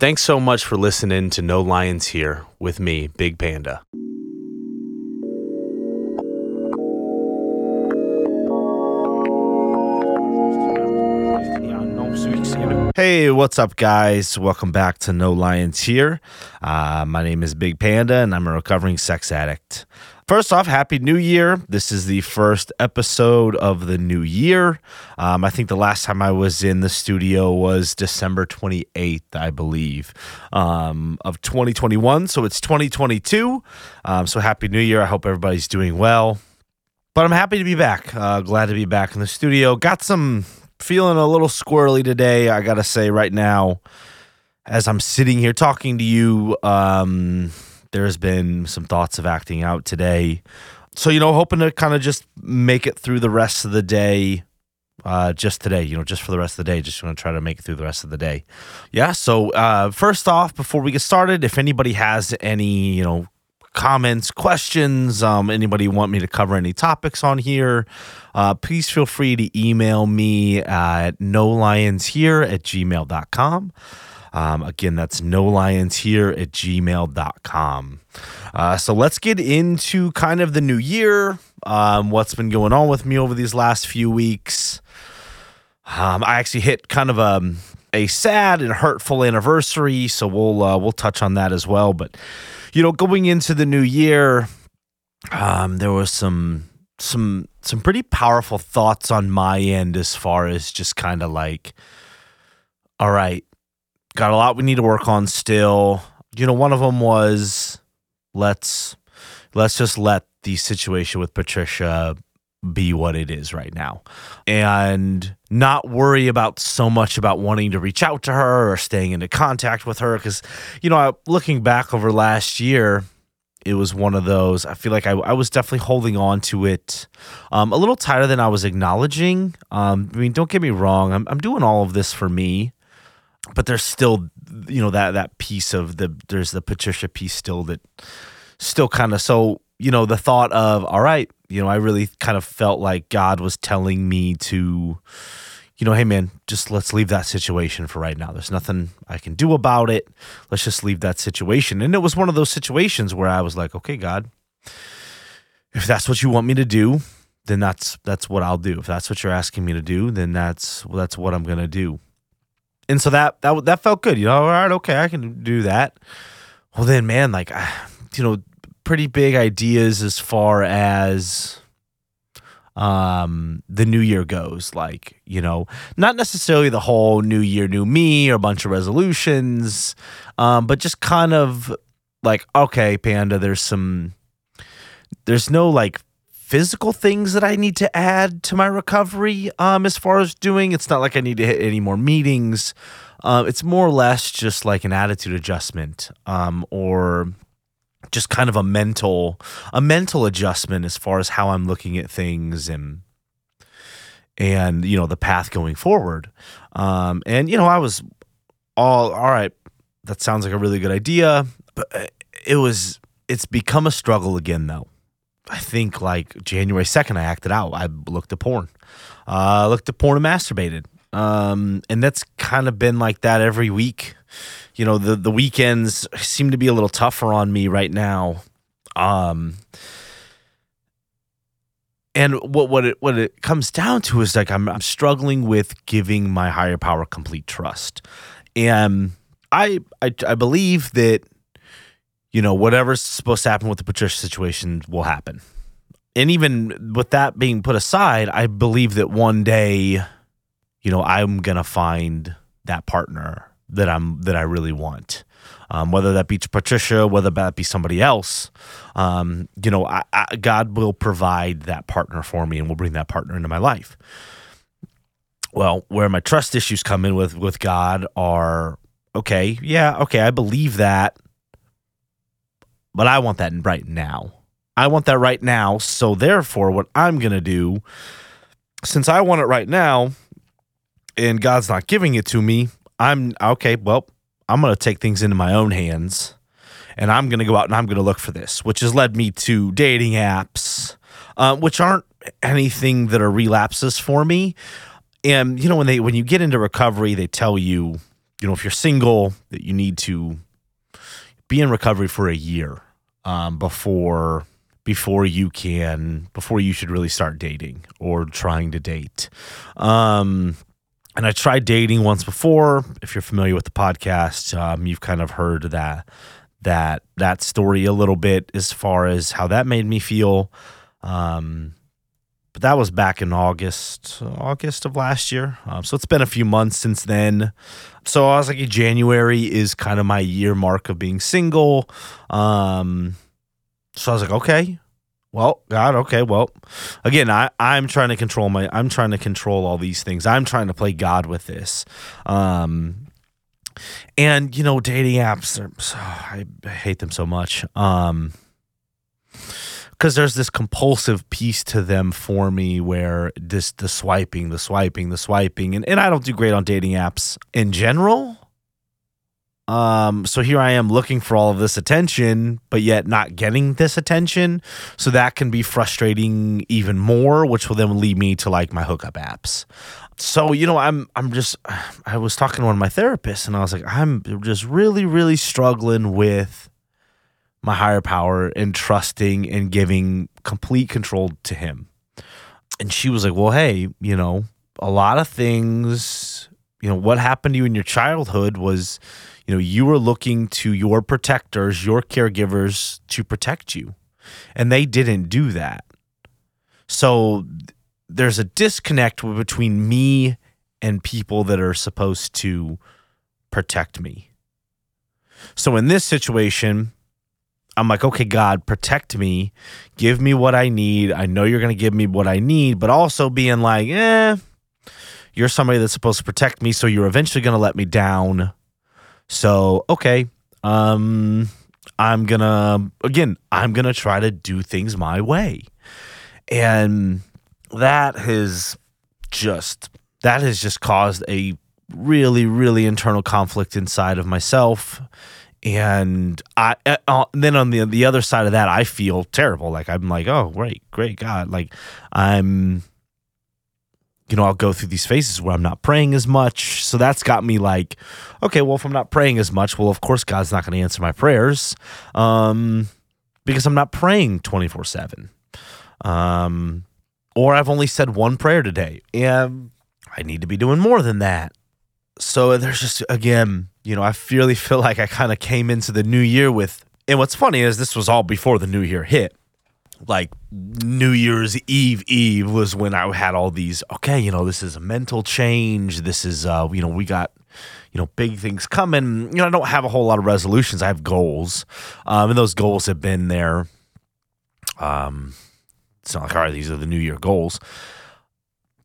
Thanks so much for listening to No Lions Here with me, Big Panda. Hey, what's up, guys? Welcome back to No Lions Here. Uh, my name is Big Panda, and I'm a recovering sex addict. First off, Happy New Year. This is the first episode of the new year. Um, I think the last time I was in the studio was December 28th, I believe, um, of 2021. So it's 2022. Um, so Happy New Year. I hope everybody's doing well. But I'm happy to be back. Uh, glad to be back in the studio. Got some feeling a little squirrely today, I got to say right now, as I'm sitting here talking to you, um, there's been some thoughts of acting out today. So, you know, hoping to kind of just make it through the rest of the day. Uh, just today, you know, just for the rest of the day, just going to try to make it through the rest of the day. Yeah. So, uh, first off, before we get started, if anybody has any, you know, comments, questions, um, anybody want me to cover any topics on here, uh, please feel free to email me at no lions here at gmail.com. Um, again, that's no lions here at gmail.com. Uh, so let's get into kind of the new year, um, what's been going on with me over these last few weeks. Um, I actually hit kind of a, a sad and hurtful anniversary, so we'll uh, we'll touch on that as well. But you know, going into the new year, um, there was some some some pretty powerful thoughts on my end as far as just kind of like, all right, got a lot we need to work on still. You know, one of them was let's let's just let the situation with Patricia be what it is right now. And not worry about so much about wanting to reach out to her or staying into contact with her because you know looking back over last year it was one of those i feel like i, I was definitely holding on to it um, a little tighter than i was acknowledging. Um, i mean don't get me wrong I'm, I'm doing all of this for me but there's still you know that that piece of the there's the patricia piece still that still kind of so you know the thought of all right you know, I really kind of felt like God was telling me to, you know, hey man, just let's leave that situation for right now. There's nothing I can do about it. Let's just leave that situation. And it was one of those situations where I was like, okay, God, if that's what you want me to do, then that's that's what I'll do. If that's what you're asking me to do, then that's well, that's what I'm gonna do. And so that that that felt good. You know, all right, okay, I can do that. Well, then, man, like, you know, pretty big ideas as far as um the new year goes like you know not necessarily the whole new year new me or a bunch of resolutions um but just kind of like okay panda there's some there's no like physical things that I need to add to my recovery um as far as doing. It's not like I need to hit any more meetings. Um it's more or less just like an attitude adjustment um or just kind of a mental a mental adjustment as far as how I'm looking at things and and you know the path going forward. Um, and you know I was all all right. That sounds like a really good idea, but uh, it was it's become a struggle again though. I think like January second, I acted out. I looked at porn, uh, looked at porn and masturbated, um, and that's kind of been like that every week. You know the the weekends seem to be a little tougher on me right now. Um, and what what it what it comes down to is like I'm I'm struggling with giving my higher power complete trust, and I I, I believe that you know whatever's supposed to happen with the Patricia situation will happen, and even with that being put aside, I believe that one day, you know, I'm gonna find that partner that I'm that I really want. Um, whether that be Patricia, whether that be somebody else, um, you know, I, I, God will provide that partner for me, and will bring that partner into my life. Well, where my trust issues come in with with God are okay, yeah, okay, I believe that, but I want that right now. I want that right now. So therefore, what I'm gonna do, since I want it right now, and God's not giving it to me, I'm okay. Well, I'm going to take things into my own hands and I'm going to go out and I'm going to look for this, which has led me to dating apps, uh, which aren't anything that are relapses for me. And you know when they when you get into recovery, they tell you, you know, if you're single, that you need to be in recovery for a year um, before before you can before you should really start dating or trying to date. Um, and I tried dating once before. If you're familiar with the podcast, um, you've kind of heard that that that story a little bit as far as how that made me feel. Um, but that was back in August, August of last year. Um, so it's been a few months since then. So I was like, January is kind of my year mark of being single. Um, so I was like, okay, well, God, okay, well, again, I I'm trying to control my I'm trying to control all these things. I'm trying to play God with this. Um, and you know, dating apps are so, I hate them so much. Um, because there's this compulsive piece to them for me where this the swiping, the swiping, the swiping, and, and I don't do great on dating apps in general. Um, so here I am looking for all of this attention, but yet not getting this attention. So that can be frustrating even more, which will then lead me to like my hookup apps. So, you know, I'm I'm just I was talking to one of my therapists and I was like, I'm just really, really struggling with my higher power and trusting and giving complete control to him. And she was like, Well, hey, you know, a lot of things, you know, what happened to you in your childhood was, you know, you were looking to your protectors, your caregivers to protect you. And they didn't do that. So there's a disconnect between me and people that are supposed to protect me. So in this situation, I'm like, okay, God, protect me, give me what I need. I know you're going to give me what I need, but also being like, eh, you're somebody that's supposed to protect me, so you're eventually going to let me down. So, okay, um, I'm gonna again, I'm gonna try to do things my way, and that has just that has just caused a really, really internal conflict inside of myself. And I uh, uh, then on the the other side of that, I feel terrible. Like I'm like, oh, great, great God, like I'm, you know, I'll go through these phases where I'm not praying as much. So that's got me like, okay, well, if I'm not praying as much, well, of course, God's not going to answer my prayers, um, because I'm not praying twenty four seven, um, or I've only said one prayer today, and I need to be doing more than that. So there's just again you know, I really feel like I kind of came into the new year with, and what's funny is this was all before the new year hit. Like New Year's Eve Eve was when I had all these, okay, you know, this is a mental change. This is, uh, you know, we got, you know, big things coming. You know, I don't have a whole lot of resolutions. I have goals. Um, and those goals have been there. Um, it's not like, all right, these are the New Year goals.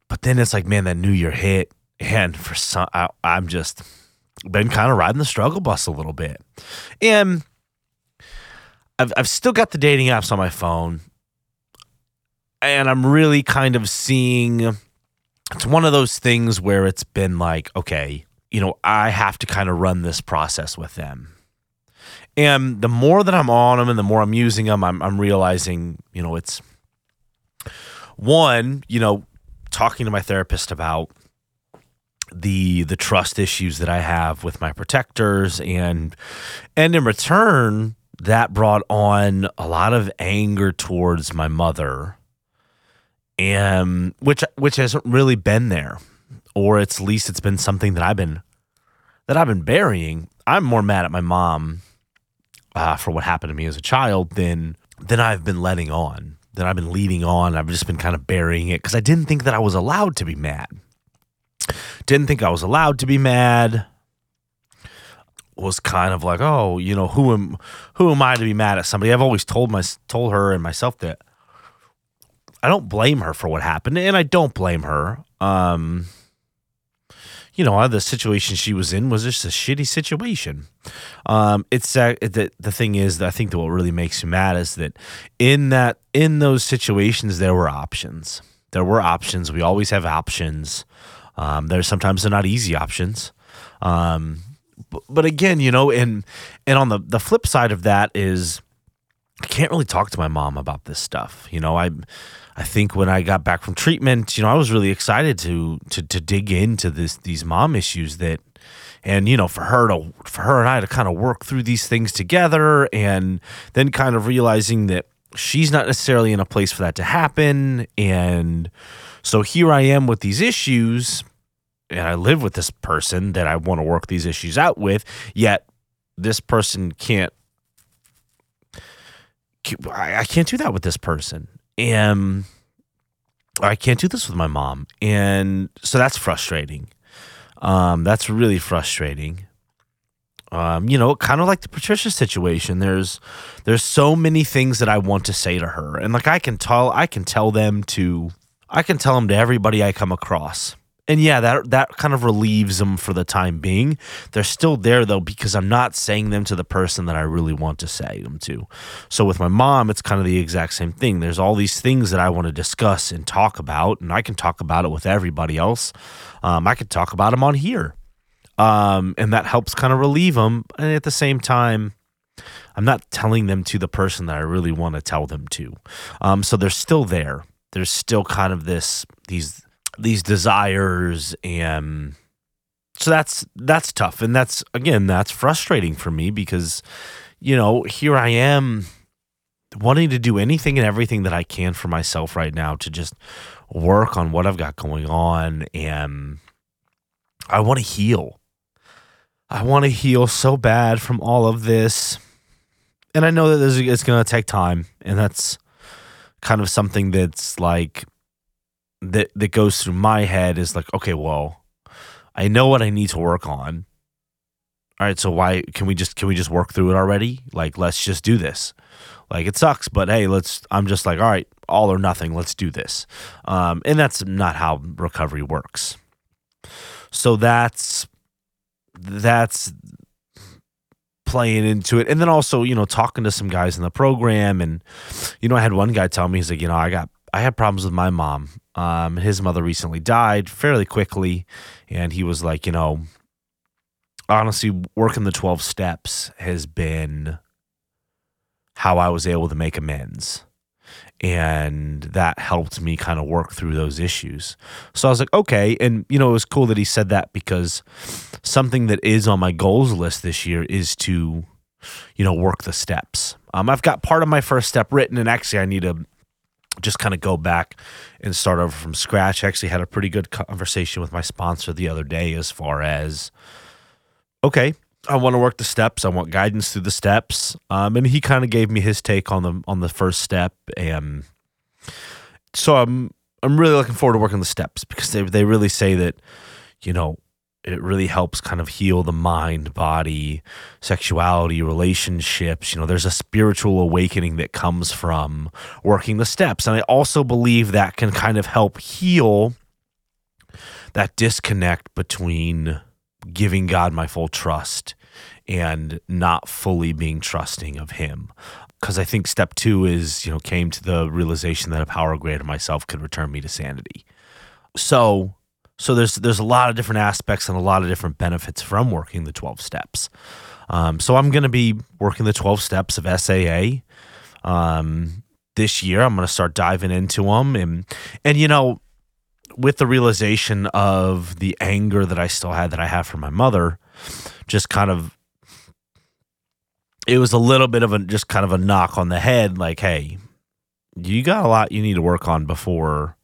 But then it's like, man, that New Year hit. And for some, I, I'm just, been kind of riding the struggle bus a little bit. And I've, I've still got the dating apps on my phone. And I'm really kind of seeing it's one of those things where it's been like, okay, you know, I have to kind of run this process with them. And the more that I'm on them and the more I'm using them, I'm, I'm realizing, you know, it's one, you know, talking to my therapist about the the trust issues that I have with my protectors and and in return that brought on a lot of anger towards my mother and which which hasn't really been there or at least it's been something that I've been that I've been burying. I'm more mad at my mom uh, for what happened to me as a child than than I've been letting on than I've been leading on. I've just been kind of burying it because I didn't think that I was allowed to be mad. Didn't think I was allowed to be mad. Was kind of like, oh, you know, who am who am I to be mad at somebody? I've always told my told her and myself that I don't blame her for what happened, and I don't blame her. Um, you know, the situation she was in was just a shitty situation. Um, it's uh, the the thing is I think that what really makes you mad is that in that in those situations there were options. There were options. We always have options. Um, there's sometimes they're not easy options. Um, but, again, you know, and and on the the flip side of that is I can't really talk to my mom about this stuff. You know, I I think when I got back from treatment, you know, I was really excited to to to dig into this these mom issues that and you know for her to for her and I to kind of work through these things together and then kind of realizing that she's not necessarily in a place for that to happen and so here I am with these issues and I live with this person that I want to work these issues out with yet this person can't I can't do that with this person and I can't do this with my mom and so that's frustrating um, that's really frustrating. Um, you know, kind of like the Patricia situation. There's there's so many things that I want to say to her, and like I can tell I can tell them to I can tell them to everybody I come across and yeah, that that kind of relieves them for the time being. They're still there though because I'm not saying them to the person that I really want to say them to. So with my mom, it's kind of the exact same thing. There's all these things that I want to discuss and talk about, and I can talk about it with everybody else. Um, I could talk about them on here, um, and that helps kind of relieve them. And at the same time, I'm not telling them to the person that I really want to tell them to. Um, so they're still there. There's still kind of this these these desires and so that's that's tough and that's again that's frustrating for me because you know here I am wanting to do anything and everything that I can for myself right now to just work on what I've got going on and I want to heal. I want to heal so bad from all of this. And I know that is going to take time and that's kind of something that's like that that goes through my head is like, okay, well, I know what I need to work on. All right, so why can we just can we just work through it already? Like, let's just do this. Like it sucks, but hey, let's. I'm just like, all right, all or nothing. Let's do this. Um, and that's not how recovery works. So that's that's playing into it and then also you know talking to some guys in the program and you know i had one guy tell me he's like you know i got I had problems with my mom. Um, his mother recently died fairly quickly, and he was like, you know, honestly, working the 12 steps has been how I was able to make amends. And that helped me kind of work through those issues. So I was like, okay. And, you know, it was cool that he said that because something that is on my goals list this year is to, you know, work the steps. Um, I've got part of my first step written, and actually, I need to just kind of go back and start over from scratch. I actually had a pretty good conversation with my sponsor the other day as far as okay, I want to work the steps. I want guidance through the steps. Um, and he kind of gave me his take on the on the first step, and so I'm I'm really looking forward to working the steps because they they really say that you know it really helps kind of heal the mind, body, sexuality, relationships. You know, there's a spiritual awakening that comes from working the steps. And I also believe that can kind of help heal that disconnect between giving God my full trust and not fully being trusting of Him. Because I think step two is, you know, came to the realization that a power greater than myself could return me to sanity. So, so there's there's a lot of different aspects and a lot of different benefits from working the 12 steps. Um, so I'm going to be working the 12 steps of SAA um, this year. I'm going to start diving into them, and and you know, with the realization of the anger that I still had that I have for my mother, just kind of it was a little bit of a just kind of a knock on the head, like, hey, you got a lot you need to work on before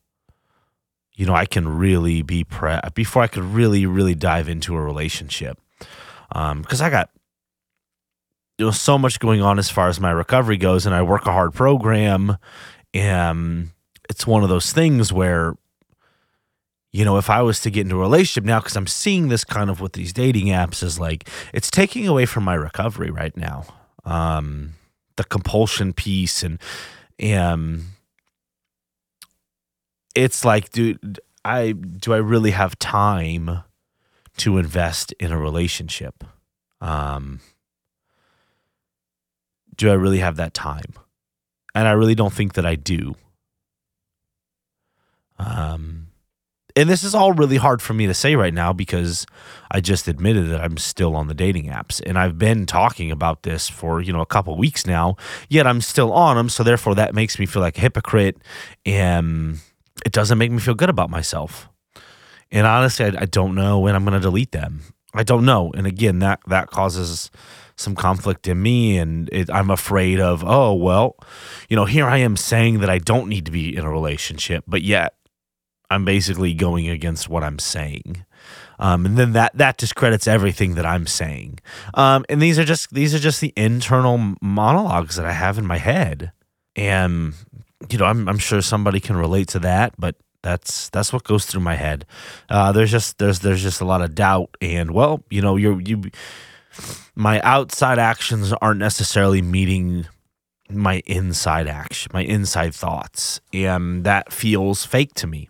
you know, I can really be pre before I could really, really dive into a relationship. Um, because I got you know so much going on as far as my recovery goes, and I work a hard program, and it's one of those things where you know, if I was to get into a relationship now, because I'm seeing this kind of with these dating apps, is like it's taking away from my recovery right now. Um, the compulsion piece and and it's like, dude, I do I really have time to invest in a relationship? Um, do I really have that time? And I really don't think that I do. Um, and this is all really hard for me to say right now because I just admitted that I'm still on the dating apps and I've been talking about this for, you know, a couple weeks now, yet I'm still on them. So therefore that makes me feel like a hypocrite and it doesn't make me feel good about myself. And honestly, I, I don't know when I'm going to delete them I don't know. And again, that that causes some conflict in me and it, I'm afraid of, oh, well, you know, here I am saying that I don't need to be in a relationship, but yet I'm basically going against what I'm saying. Um, and then that that discredits everything that I'm saying. Um, and these are just these are just the internal monologues that I have in my head. And you know, I'm I'm sure somebody can relate to that, but that's that's what goes through my head. Uh, there's just there's there's just a lot of doubt, and well, you know, you're you my outside actions aren't necessarily meeting my inside action, my inside thoughts, and that feels fake to me.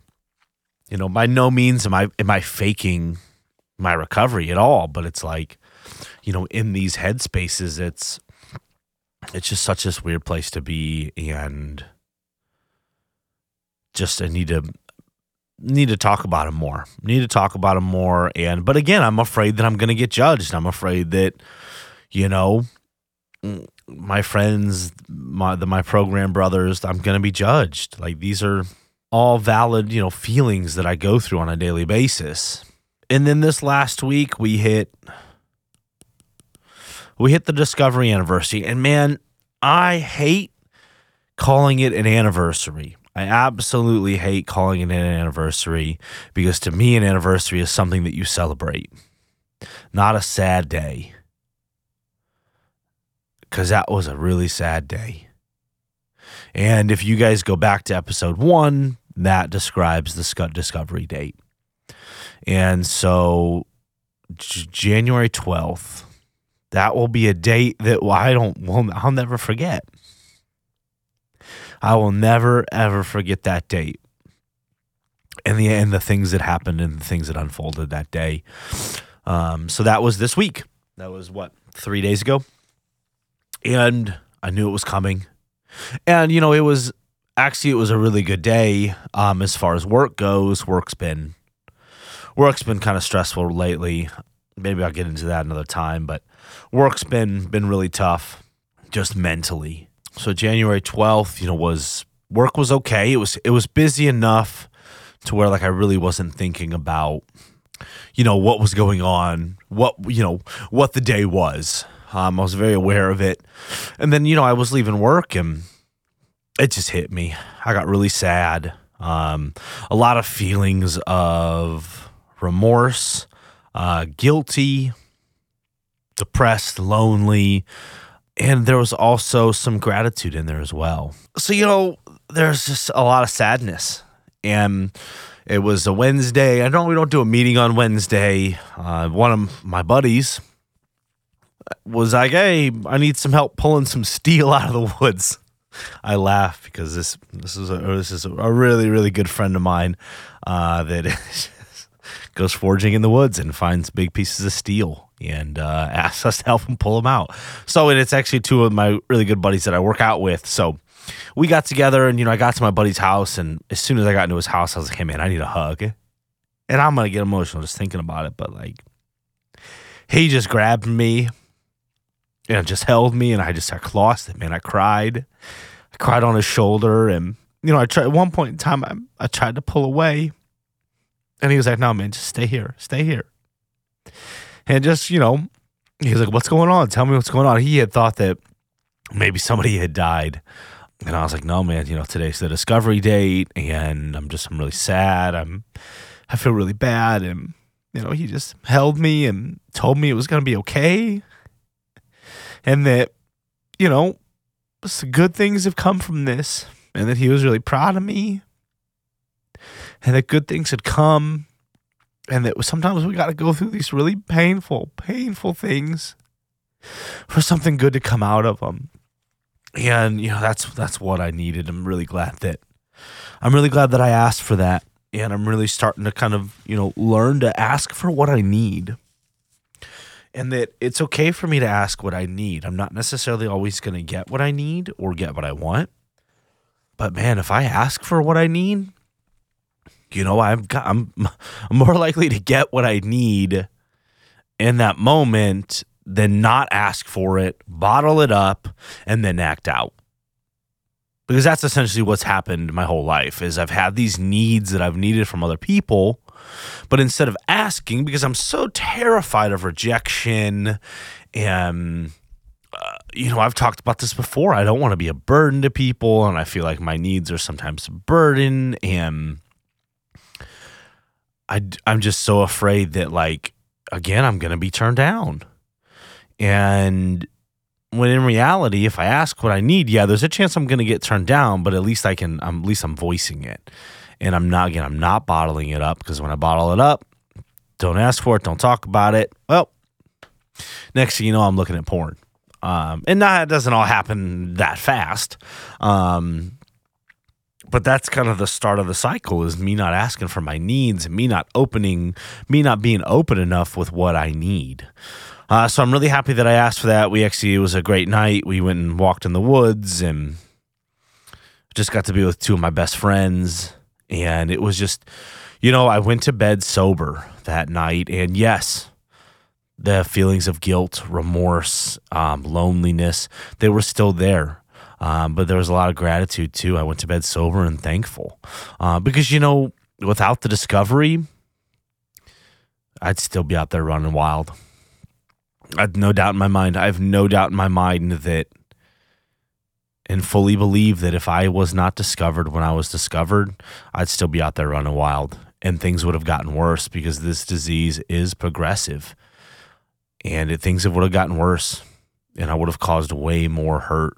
You know, by no means am I am I faking my recovery at all, but it's like, you know, in these headspaces, it's it's just such this weird place to be, and just I need to need to talk about him more. Need to talk about him more. And but again, I'm afraid that I'm going to get judged. I'm afraid that you know my friends, my the my program brothers, I'm going to be judged. Like these are all valid, you know, feelings that I go through on a daily basis. And then this last week we hit we hit the discovery anniversary and man, I hate calling it an anniversary I absolutely hate calling it an anniversary because to me, an anniversary is something that you celebrate, not a sad day. Because that was a really sad day. And if you guys go back to episode one, that describes the discovery date. And so January 12th, that will be a date that I don't, well, I'll never forget. I will never ever forget that date and the and the things that happened and the things that unfolded that day. Um, so that was this week. That was what three days ago, and I knew it was coming. And you know, it was actually it was a really good day um, as far as work goes. Work's been work's been kind of stressful lately. Maybe I'll get into that another time, but work's been been really tough, just mentally. So January 12th, you know, was work was okay. It was it was busy enough to where like I really wasn't thinking about you know what was going on, what you know, what the day was. Um, I was very aware of it. And then, you know, I was leaving work and it just hit me. I got really sad. Um, a lot of feelings of remorse, uh, guilty, depressed, lonely, and there was also some gratitude in there as well. So, you know, there's just a lot of sadness. And it was a Wednesday. I know we don't do a meeting on Wednesday. Uh, one of my buddies was like, "Hey, I need some help pulling some steel out of the woods." I laugh because this this is a this is a really really good friend of mine uh, that goes foraging in the woods and finds big pieces of steel and uh, asks us to help him pull them out. So, and it's actually two of my really good buddies that I work out with. So, we got together, and you know, I got to my buddy's house, and as soon as I got into his house, I was like, "Hey, man, I need a hug." And I'm gonna get emotional just thinking about it, but like, he just grabbed me and just held me, and I just I lost it, man. I cried, I cried on his shoulder, and you know, I tried at one point in time, I, I tried to pull away, and he was like, "No, man, just stay here, stay here." And just, you know, he was like, What's going on? Tell me what's going on. He had thought that maybe somebody had died. And I was like, No, man, you know, today's the discovery date and I'm just I'm really sad. I'm I feel really bad. And, you know, he just held me and told me it was gonna be okay. And that, you know, good things have come from this. And that he was really proud of me. And that good things had come and that sometimes we got to go through these really painful, painful things for something good to come out of them. And you know that's that's what I needed. I'm really glad that I'm really glad that I asked for that, and I'm really starting to kind of you know learn to ask for what I need, and that it's okay for me to ask what I need. I'm not necessarily always going to get what I need or get what I want, but man, if I ask for what I need, you know, I've got, I'm, I'm more likely to get what I need in that moment than not ask for it, bottle it up, and then act out. Because that's essentially what's happened my whole life is I've had these needs that I've needed from other people But instead of asking, because I'm so terrified of rejection and uh, you know, I've talked about this before. I don't want to be a burden to people, and I feel like my needs are sometimes a burden. And I, I'm just so afraid that, like, again, I'm going to be turned down. And when in reality, if I ask what I need, yeah, there's a chance I'm going to get turned down, but at least I can, I'm, at least I'm voicing it. And I'm not, again, I'm not bottling it up because when I bottle it up, don't ask for it, don't talk about it. Well, next thing you know, I'm looking at porn. Um, and that doesn't all happen that fast. Um, but that's kind of the start of the cycle is me not asking for my needs, me not opening, me not being open enough with what I need. Uh, so I'm really happy that I asked for that. We actually, it was a great night. We went and walked in the woods and just got to be with two of my best friends. And it was just, you know, I went to bed sober that night. And yes, the feelings of guilt, remorse, um, loneliness, they were still there. Um, but there was a lot of gratitude too. I went to bed sober and thankful uh, because, you know, without the discovery, I'd still be out there running wild. I have no doubt in my mind. I have no doubt in my mind that and fully believe that if I was not discovered when I was discovered, I'd still be out there running wild and things would have gotten worse because this disease is progressive and it, things would have gotten worse and I would have caused way more hurt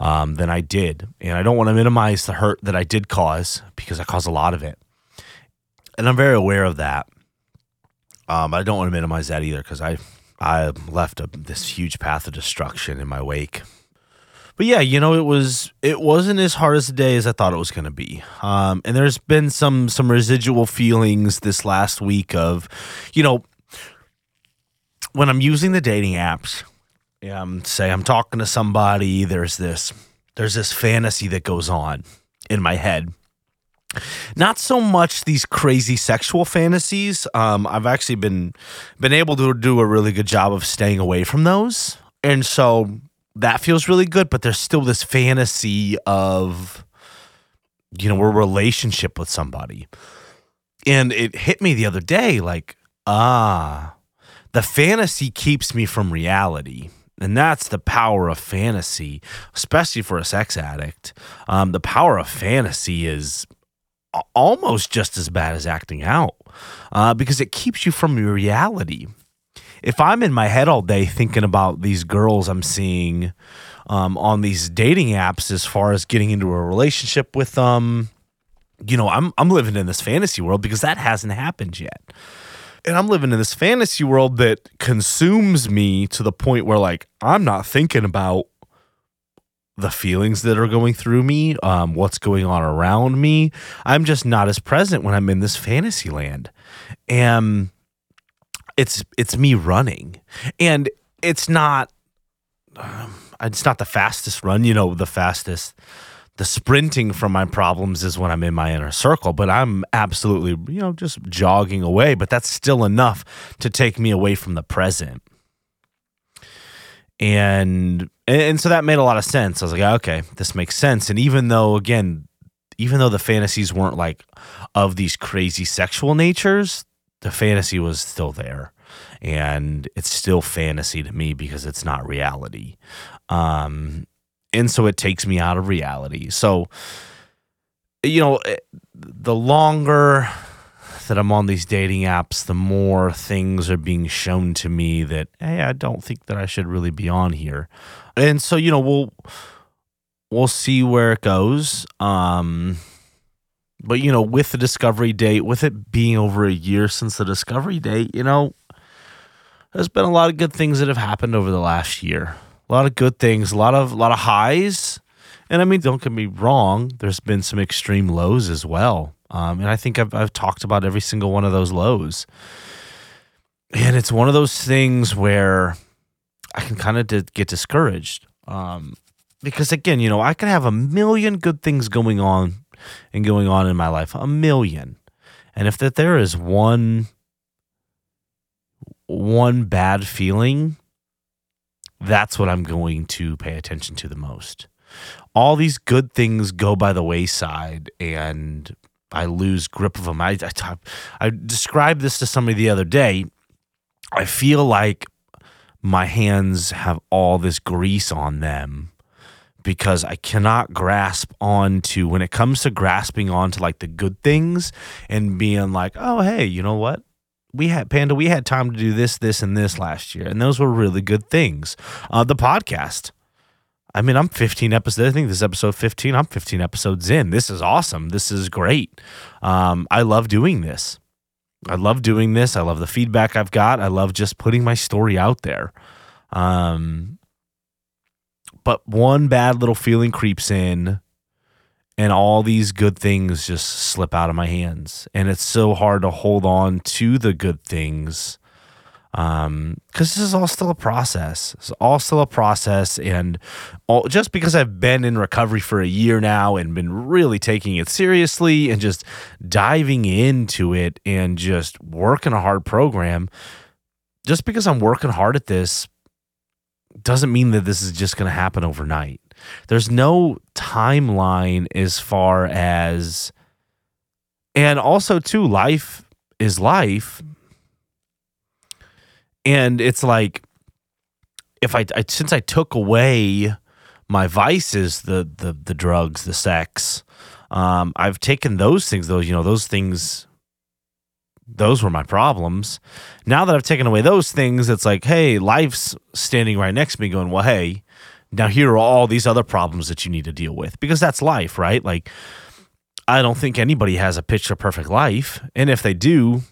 um, than I did. And I don't want to minimize the hurt that I did cause because I caused a lot of it. And I'm very aware of that. Um, I don't want to minimize that either because I I left a, this huge path of destruction in my wake. But yeah, you know, it was it wasn't as hard as a day as I thought it was going to be. Um, and there's been some some residual feelings this last week of, you know, when I'm using the dating apps, um, say I'm talking to somebody, there's this there's this fantasy that goes on in my head. Not so much these crazy sexual fantasies. Um, I've actually been been able to do a really good job of staying away from those, and so that feels really good. But there's still this fantasy of, you know, a relationship with somebody, and it hit me the other day, like, ah, the fantasy keeps me from reality. And that's the power of fantasy, especially for a sex addict. Um, the power of fantasy is almost just as bad as acting out uh, because it keeps you from your reality. If I'm in my head all day thinking about these girls I'm seeing um, on these dating apps, as far as getting into a relationship with them, you know, I'm I'm living in this fantasy world because that hasn't happened yet and I'm living in this fantasy world that consumes me to the point where like I'm not thinking about the feelings that are going through me, um, what's going on around me. I'm just not as present when I'm in this fantasy land, and it's it's me running, and it's not. Um, it's not the fastest run, you know, the fastest the sprinting from my problems is when I'm in my inner circle, but I'm absolutely, you know, just jogging away, but that's still enough to take me away from the present. And and so that made a lot of sense. I was like, okay, this makes sense. And even though again, even though the fantasies weren't like of these crazy sexual natures, the fantasy was still there. And it's still fantasy to me because it's not reality. Um, and so it takes me out of reality. So, you know, eh, the longer that I'm on these dating apps, the more things are being shown to me that, hey, I don't think that I should really be on here. And so, you know, we'll we'll see where it goes. Um, but you know, with the discovery date, with it being over a year since the discovery date, you know, there's been a lot of good things that have happened over the last year a lot of good things, a lot of a lot of highs. And I mean, don't get me wrong. There's been some extreme lows as well, um, and I think I've I've talked about every single one of those lows. And it's one of those things where I can kind of d- get discouraged um, because again, you know, I can have a million good things going on and going on in my life, a million, and if that there is one one bad feeling that's what I'm going to pay attention to the most. All these good things go by the wayside and I lose grip of them. I, I, I described this to somebody the other day. I feel like my hands have all this grease on them because I cannot grasp onto when it comes to grasping onto like the good things and being like, oh, hey, you know what? We had Panda, we had time to do this, this, and this last year. And those were really good things. Uh, the podcast. I mean, I'm 15 episodes. I think this is episode 15. I'm 15 episodes in. This is awesome. This is great. Um, I love doing this. I love doing this. I love the feedback I've got. I love just putting my story out there. Um, but one bad little feeling creeps in, and all these good things just slip out of my hands. And it's so hard to hold on to the good things um because this is all still a process it's all still a process and all, just because i've been in recovery for a year now and been really taking it seriously and just diving into it and just working a hard program just because i'm working hard at this doesn't mean that this is just going to happen overnight there's no timeline as far as and also too life is life and it's like if I, I since I took away my vices, the the the drugs, the sex, um, I've taken those things. Those you know those things. Those were my problems. Now that I've taken away those things, it's like, hey, life's standing right next to me, going, well, hey, now here are all these other problems that you need to deal with because that's life, right? Like, I don't think anybody has a picture perfect life, and if they do,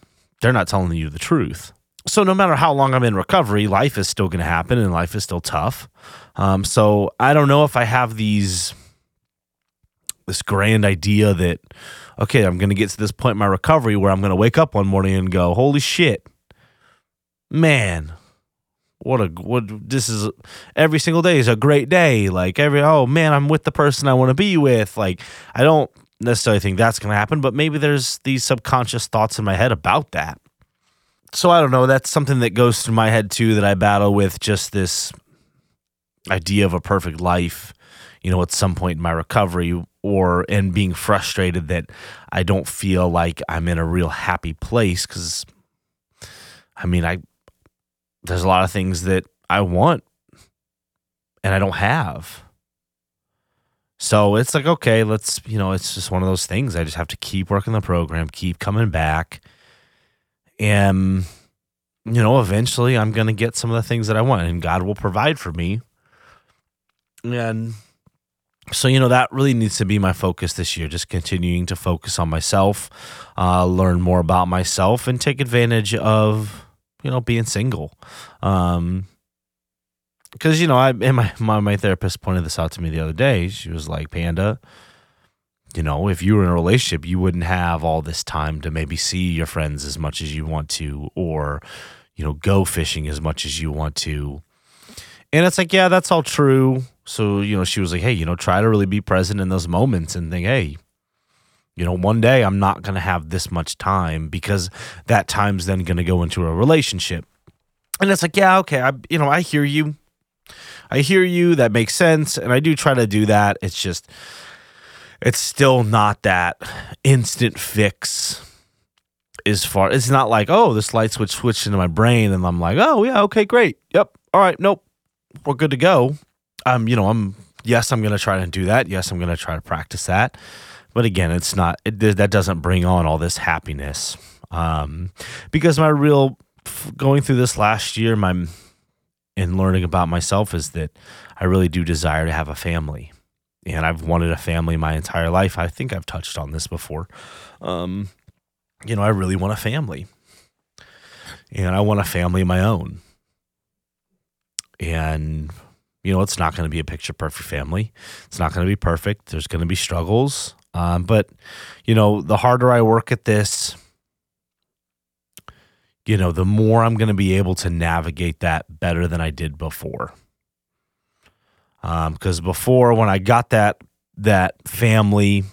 they're not telling you the truth so no matter how long I'm in recovery, life is still going to happen and life is still tough. Um, so I don't know if I have these this grand idea that okay, I'm going to get to this point in my recovery where I'm going to wake up one morning and go, "Holy shit, man, what a what this is every single day is a great day." Like every oh man, I'm with the person I want to be with. Like I don't necessarily think that's going to happen, but maybe there's these subconscious thoughts in my head about that so I don't know. That's something that goes through my head too that I battle with just this idea of a perfect life, you know, at some point in my recovery or and being frustrated that I don't feel like I'm in a real happy place cuz I mean, I there's a lot of things that I want and I don't have. So it's like, okay, let's, you know, it's just one of those things. I just have to keep working the program, keep coming back and you know eventually i'm going to get some of the things that i want and god will provide for me and so you know that really needs to be my focus this year just continuing to focus on myself uh, learn more about myself and take advantage of you know being single um because you know i and my, my my therapist pointed this out to me the other day she was like panda you know, if you were in a relationship, you wouldn't have all this time to maybe see your friends as much as you want to, or, you know, go fishing as much as you want to. And it's like, yeah, that's all true. So, you know, she was like, hey, you know, try to really be present in those moments and think, hey, you know, one day I'm not going to have this much time because that time's then going to go into a relationship. And it's like, yeah, okay, I, you know, I hear you. I hear you. That makes sense. And I do try to do that. It's just, it's still not that instant fix as far it's not like oh this light switch switched into my brain and i'm like oh yeah okay great yep all right nope we're good to go um you know i'm yes i'm gonna try to do that yes i'm gonna try to practice that but again it's not it, that doesn't bring on all this happiness um because my real going through this last year my and learning about myself is that i really do desire to have a family and I've wanted a family my entire life. I think I've touched on this before. Um, you know, I really want a family, and I want a family of my own. And you know, it's not going to be a picture perfect family. It's not going to be perfect. There's going to be struggles. Um, but you know, the harder I work at this, you know, the more I'm going to be able to navigate that better than I did before because um, before when I got that that family,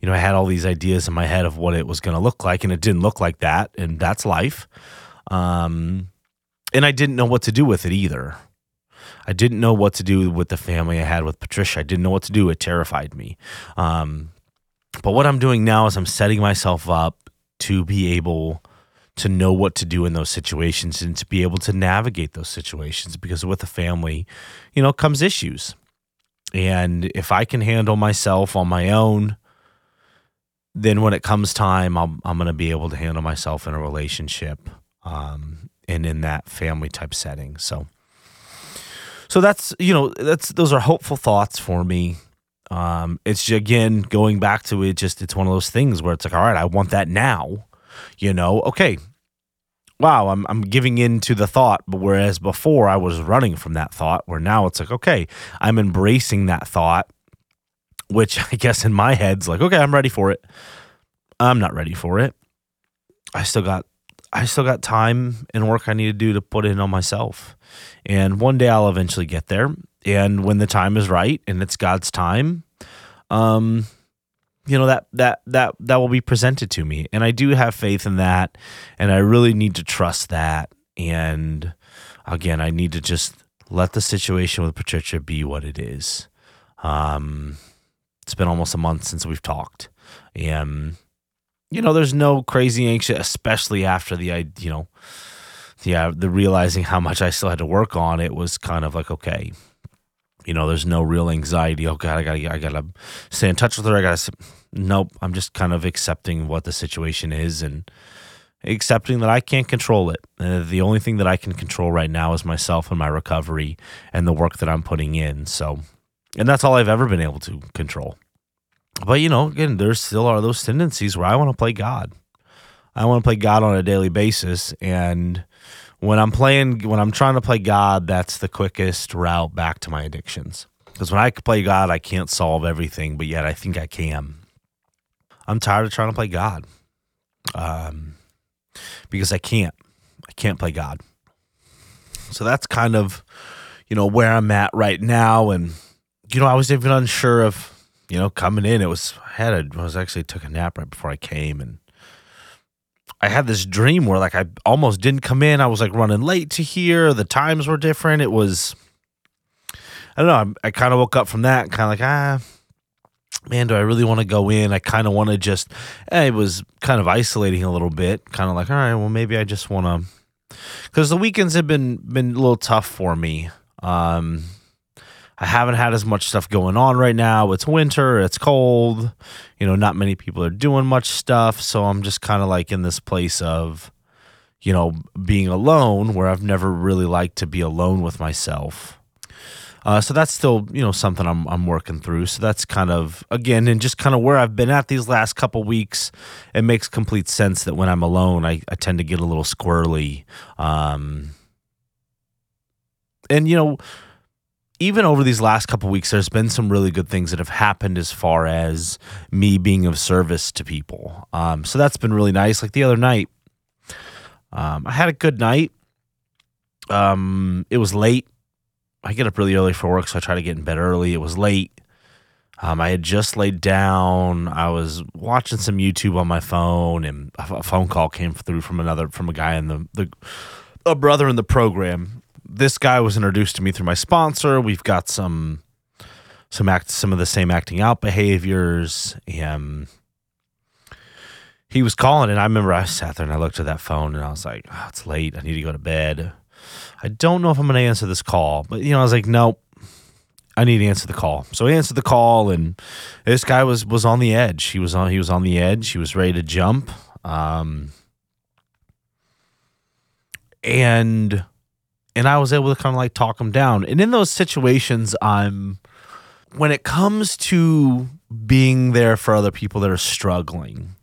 you know, I had all these ideas in my head of what it was going to look like, and it didn't look like that, and that's life. Um, and I didn't know what to do with it either. I didn't know what to do with the family I had with Patricia. I didn't know what to do. It terrified me. Um, But what I'm doing now is I'm setting myself up to be able to know what to do in those situations and to be able to navigate those situations because with a family, you know, comes issues. And if I can handle myself on my own, then when it comes time, I'm, I'm going to be able to handle myself in a relationship um, and in that family type setting. So, so that's you know that's those are hopeful thoughts for me. Um, it's again going back to it. Just it's one of those things where it's like, all right, I want that now. You know, okay. Wow, I'm I'm giving in to the thought, but whereas before I was running from that thought, where now it's like, okay, I'm embracing that thought, which I guess in my head's like, okay, I'm ready for it. I'm not ready for it. I still got I still got time and work I need to do to put in on myself. And one day I'll eventually get there. And when the time is right and it's God's time, um, you know that that that that will be presented to me. And i do have faith in that. And i really need to trust that. And again i need to just let the situation with patricia be what it is. Um it's been almost a month since we've talked. And you know there's no crazy anxious especially after the you know yeah the realizing how much i still had to work on it was kind of like okay you know, there's no real anxiety. Oh God, I gotta, I gotta stay in touch with her. I gotta. Nope. I'm just kind of accepting what the situation is and accepting that I can't control it. Uh, the only thing that I can control right now is myself and my recovery and the work that I'm putting in. So, and that's all I've ever been able to control. But you know, again, there still are those tendencies where I want to play God. I want to play God on a daily basis, and when I'm playing, when I'm trying to play God, that's the quickest route back to my addictions. Because when I play God, I can't solve everything, but yet I think I can. I'm tired of trying to play God, um, because I can't. I can't play God. So that's kind of, you know, where I'm at right now. And you know, I was even unsure of, you know, coming in. It was I had a, I was actually took a nap right before I came, and I had this dream where like I almost didn't come in. I was like running late to here. The times were different. It was, I don't know. I, I kind of woke up from that, kind of like ah, man, do I really want to go in? I kind of want to just. Eh, it was kind of isolating a little bit. Kind of like all right, well maybe I just want to, because the weekends have been been a little tough for me. Um, I haven't had as much stuff going on right now. It's winter, it's cold. You know, not many people are doing much stuff. So I'm just kind of like in this place of, you know, being alone where I've never really liked to be alone with myself. Uh, so that's still, you know, something I'm I'm working through. So that's kind of again, and just kind of where I've been at these last couple weeks. It makes complete sense that when I'm alone, I, I tend to get a little squirrely. Um, and you know, even over these last couple weeks, there's been some really good things that have happened as far as me being of service to people. Um, so that's been really nice. Like the other night, um, I had a good night. Um, it was late. I get up really early for work, so I try to get in bed early. It was late. Um, I had just laid down. I was watching some YouTube on my phone, and a phone call came through from another from a guy in the the a brother in the program this guy was introduced to me through my sponsor. We've got some some act some of the same acting out behaviors. And he was calling, and I remember I sat there and I looked at that phone and I was like, oh, "It's late. I need to go to bed." I don't know if I'm going to answer this call, but you know, I was like, "Nope." I need to answer the call. So I answered the call, and this guy was was on the edge. He was on he was on the edge. He was ready to jump. Um, and and I was able to kind of like talk them down. And in those situations, I'm when it comes to being there for other people that are struggling.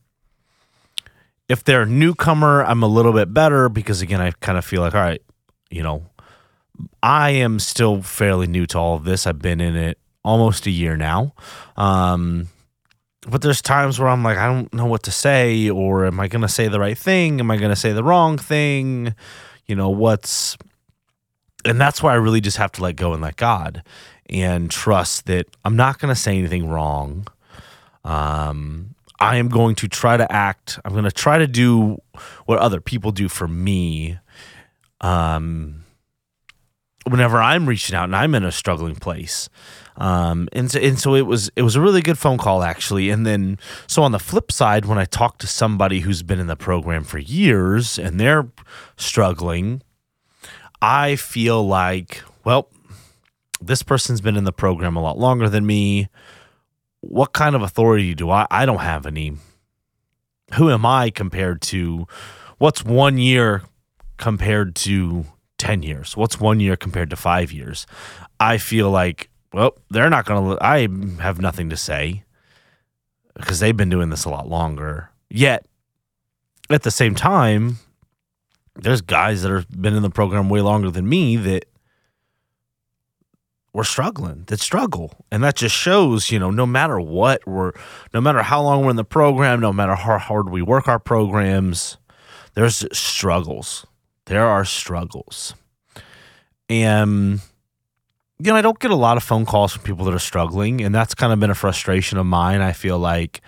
If they're a newcomer, I'm a little bit better because again, I kind of feel like, all right, you know, I am still fairly new to all of this. I've been in it almost a year now. Um, but there's times where I'm like, I don't know what to say, or am I going to say the right thing? Am I going to say the wrong thing? You know, what's and that's why I really just have to let go and let God and trust that I'm not going to say anything wrong. Um, I am going to try to act. I'm going to try to do what other people do for me. Um, whenever I'm reaching out and I'm in a struggling place. Um, and so, and so it was it was a really good phone call actually. And then so on the flip side, when I talk to somebody who's been in the program for years and they're struggling, I feel like well, this person's been in the program a lot longer than me. What kind of authority do I? I don't have any. Who am I compared to? What's one year compared to 10 years? What's one year compared to five years? I feel like, well, they're not going to, I have nothing to say because they've been doing this a lot longer. Yet, at the same time, there's guys that have been in the program way longer than me that we're struggling that struggle. And that just shows you know no matter what we're no matter how long we're in the program no matter how hard we work our programs there's struggles. There are struggles. And you know i don't get a lot of phone calls from people that are struggling and that's kind of been a frustration of mine. I feel like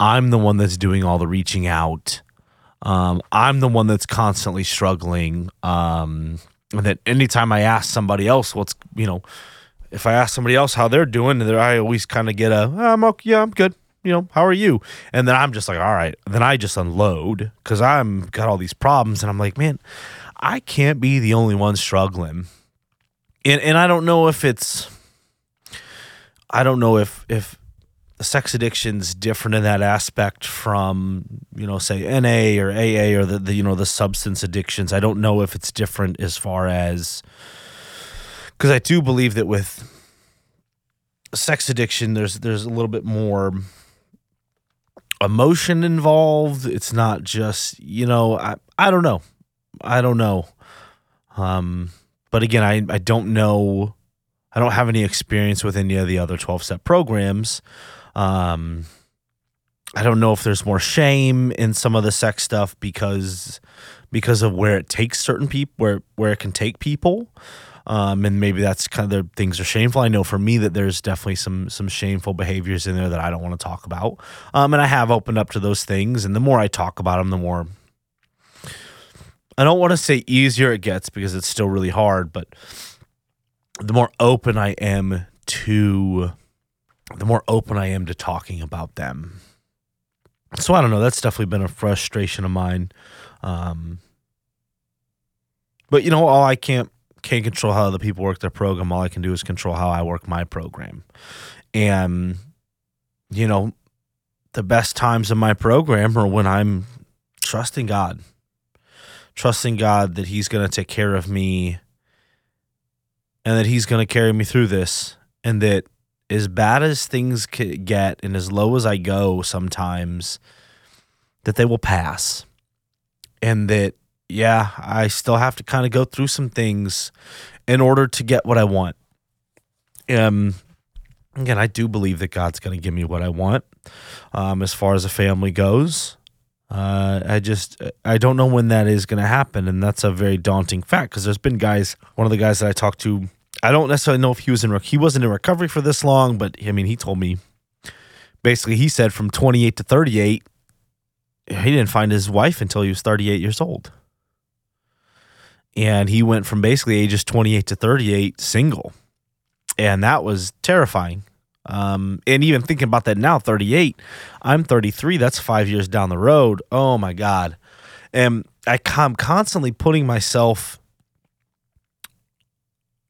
i'm the one that's doing all the reaching out um, i'm the one that's constantly struggling um, and that anytime I ask somebody else what's you know, if I ask somebody else how they're doing, I always kind of get a oh, I'm okay, yeah I'm good. You know, how are you? And then I'm just like, all right. Then I just unload because I'm got all these problems, and I'm like, man, I can't be the only one struggling. And and I don't know if it's, I don't know if if sex addiction's different in that aspect from you know say NA or AA or the, the you know the substance addictions. I don't know if it's different as far as because I do believe that with sex addiction there's there's a little bit more emotion involved. It's not just you know I I don't know I don't know. Um, but again, I I don't know. I don't have any experience with any of the other 12 step programs. Um, I don't know if there's more shame in some of the sex stuff because because of where it takes certain people where where it can take people. Um, and maybe that's kind of the things are shameful. I know for me that there's definitely some some shameful behaviors in there that I don't want to talk about. Um, and I have opened up to those things, and the more I talk about them, the more I don't want to say easier it gets because it's still really hard, but the more open I am to the more open I am to talking about them. So I don't know. That's definitely been a frustration of mine. Um, but you know, all I can't can't control how other people work their program. All I can do is control how I work my program. And you know, the best times of my program are when I'm trusting God, trusting God that He's going to take care of me, and that He's going to carry me through this, and that as bad as things could get and as low as I go sometimes, that they will pass. And that, yeah, I still have to kind of go through some things in order to get what I want. Um, again, I do believe that God's going to give me what I want um, as far as a family goes. Uh, I just I don't know when that is going to happen, and that's a very daunting fact because there's been guys. One of the guys that I talked to I don't necessarily know if he was in he wasn't in recovery for this long, but I mean, he told me basically he said from 28 to 38 he didn't find his wife until he was 38 years old. And he went from basically ages 28 to 38 single. And that was terrifying. Um, and even thinking about that now, 38, I'm 33. That's five years down the road. Oh my God. And I, I'm constantly putting myself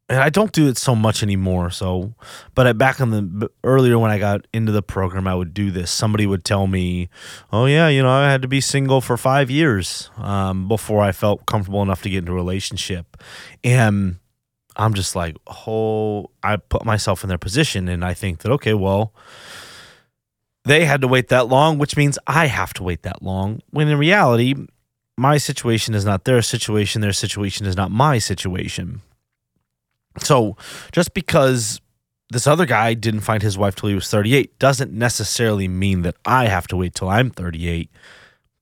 and I don't do it so much anymore. So, but I, back in the earlier when I got into the program, I would do this. Somebody would tell me, "Oh yeah, you know, I had to be single for five years um, before I felt comfortable enough to get into a relationship," and I'm just like, "Oh," I put myself in their position, and I think that okay, well. They had to wait that long, which means I have to wait that long. When in reality, my situation is not their situation. Their situation is not my situation so just because this other guy didn't find his wife till he was 38 doesn't necessarily mean that I have to wait till I'm 38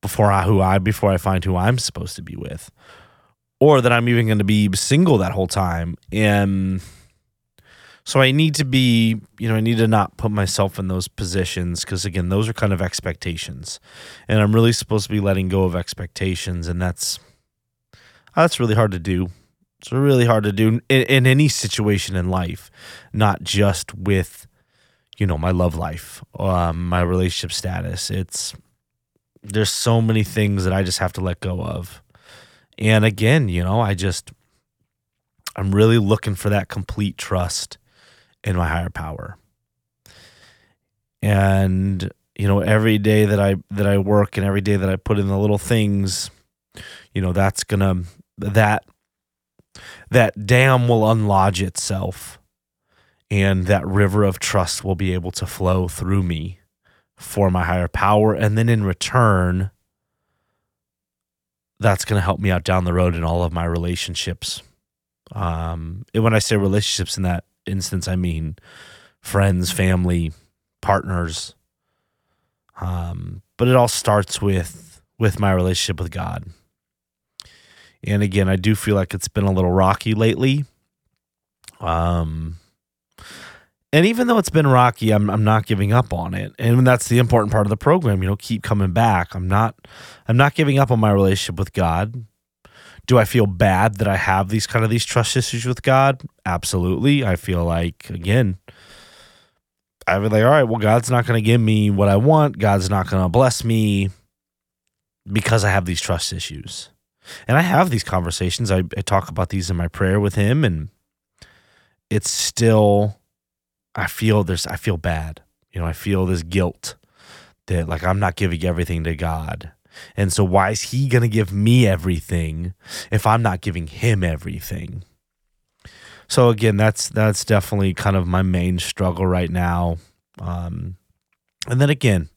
before I who I before I find who I'm supposed to be with. Or that I'm even going to be single that whole time. And so I need to be, you know, I need to not put myself in those positions because again, those are kind of expectations. And I'm really supposed to be letting go of expectations and that's that's really hard to do It's really hard to do in, in any situation in life, not just with, you know, my love life, um, my relationship status. It's there's so many things that I just have to let go of. And again, you know, I just I'm really looking for that complete trust in my higher power. And you know, every day that I that I work and every day that I put in the little things, you know, that's going to that that dam will unlodge itself and that river of trust will be able to flow through me for my higher power. And then in return that's going to help me out down the road in all of my relationships. Um and when i say relationships in that instance i mean friends family partners. Um but it all starts with with my relationship with god and again, I do feel like it's been a little rocky lately. Um, and even though it's been rocky, I'm I'm not giving up on it. And that's the important part of the program, you know, keep coming back. I'm not I'm not giving up on my relationship with God. Do I feel bad that I have these kind of these trust issues with God? Absolutely. I feel like again, I was like, all right, well, God's not going to give me what I want. God's not going to bless me because I have these trust issues. And I have these conversations. I, I talk about these in my prayer with him, and it's still, I feel there's, I feel bad. You know, I feel this guilt that like I'm not giving everything to God. And so why is he going to give me everything if I'm not giving him everything? So again, that's that's definitely kind of my main struggle right now. Um, and then again,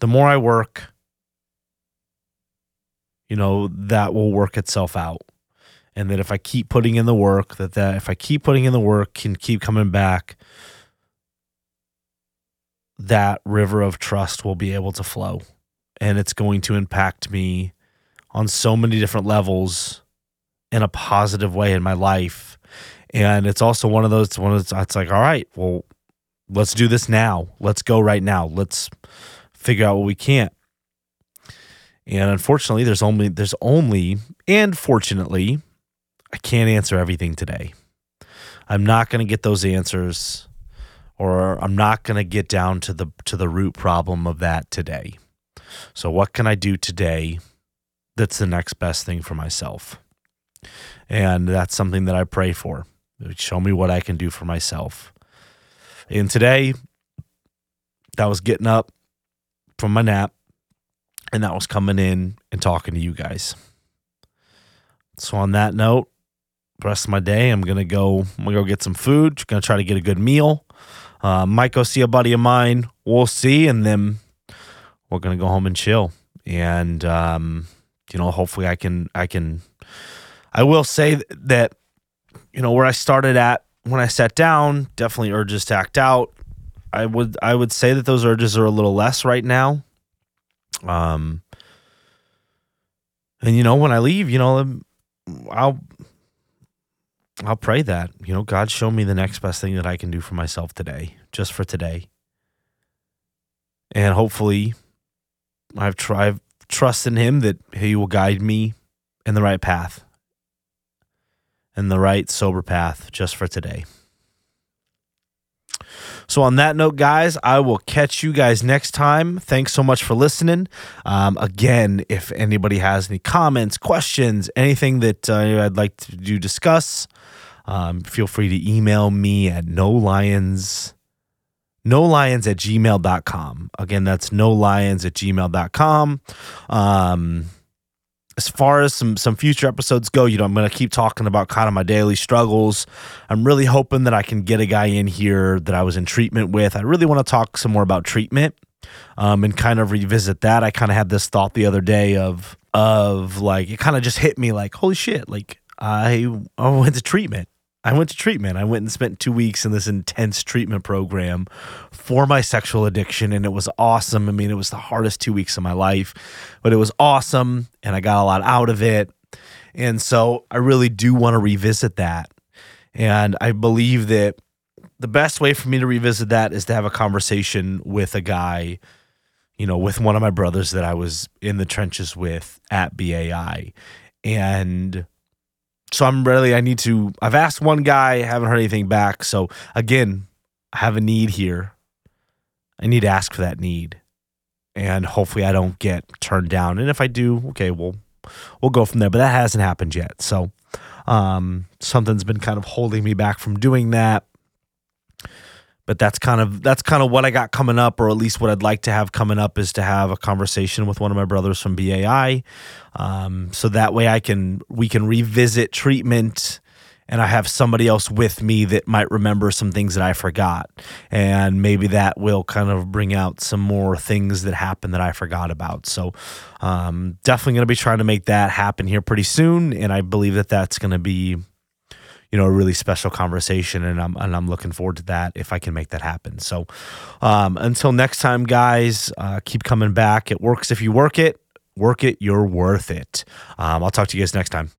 the more I work, you know, that will work itself out. And that if I keep putting in the work, that that if I keep putting in the work can keep coming back, that river of trust will be able to flow. And it's going to impact me on so many different levels in a positive way in my life. And it's also one of those one of those, it's like, all right, well, let's do this now. Let's go right now. Let's figure out what we can't. And unfortunately, there's only there's only and fortunately, I can't answer everything today. I'm not going to get those answers or I'm not going to get down to the to the root problem of that today. So what can I do today that's the next best thing for myself? And that's something that I pray for. Show me what I can do for myself. And today that was getting up from my nap and that was coming in and talking to you guys. So on that note, the rest of my day, I'm gonna go. I'm gonna go get some food. Gonna try to get a good meal. Uh, might go see a buddy of mine. We'll see, and then we're gonna go home and chill. And um, you know, hopefully, I can. I can. I will say that you know where I started at when I sat down. Definitely urges to act out. I would. I would say that those urges are a little less right now. Um, and you know, when I leave, you know, um, I'll I'll pray that you know God show me the next best thing that I can do for myself today, just for today, and hopefully, I've tried trust in Him that He will guide me in the right path, in the right sober path, just for today. So, on that note, guys, I will catch you guys next time. Thanks so much for listening. Um, again, if anybody has any comments, questions, anything that uh, I'd like to do discuss, um, feel free to email me at no lions no lions at gmail.com again that's no lions at gmail.com um as far as some some future episodes go, you know, I'm going to keep talking about kind of my daily struggles. I'm really hoping that I can get a guy in here that I was in treatment with. I really want to talk some more about treatment um, and kind of revisit that. I kind of had this thought the other day of of like it kind of just hit me like holy shit, like I I went to treatment I went to treatment. I went and spent two weeks in this intense treatment program for my sexual addiction, and it was awesome. I mean, it was the hardest two weeks of my life, but it was awesome, and I got a lot out of it. And so I really do want to revisit that. And I believe that the best way for me to revisit that is to have a conversation with a guy, you know, with one of my brothers that I was in the trenches with at BAI. And so I'm really I need to. I've asked one guy, haven't heard anything back. So again, I have a need here. I need to ask for that need, and hopefully I don't get turned down. And if I do, okay, we'll we'll go from there. But that hasn't happened yet. So um, something's been kind of holding me back from doing that but that's kind of that's kind of what I got coming up, or at least what I'd like to have coming up is to have a conversation with one of my brothers from BAI, um, so that way I can we can revisit treatment, and I have somebody else with me that might remember some things that I forgot, and maybe that will kind of bring out some more things that happened that I forgot about. So, um, definitely going to be trying to make that happen here pretty soon, and I believe that that's going to be you know a really special conversation and I'm and I'm looking forward to that if I can make that happen. So um, until next time, guys, uh, keep coming back. It works if you work it. Work it. You're worth it. Um, I'll talk to you guys next time.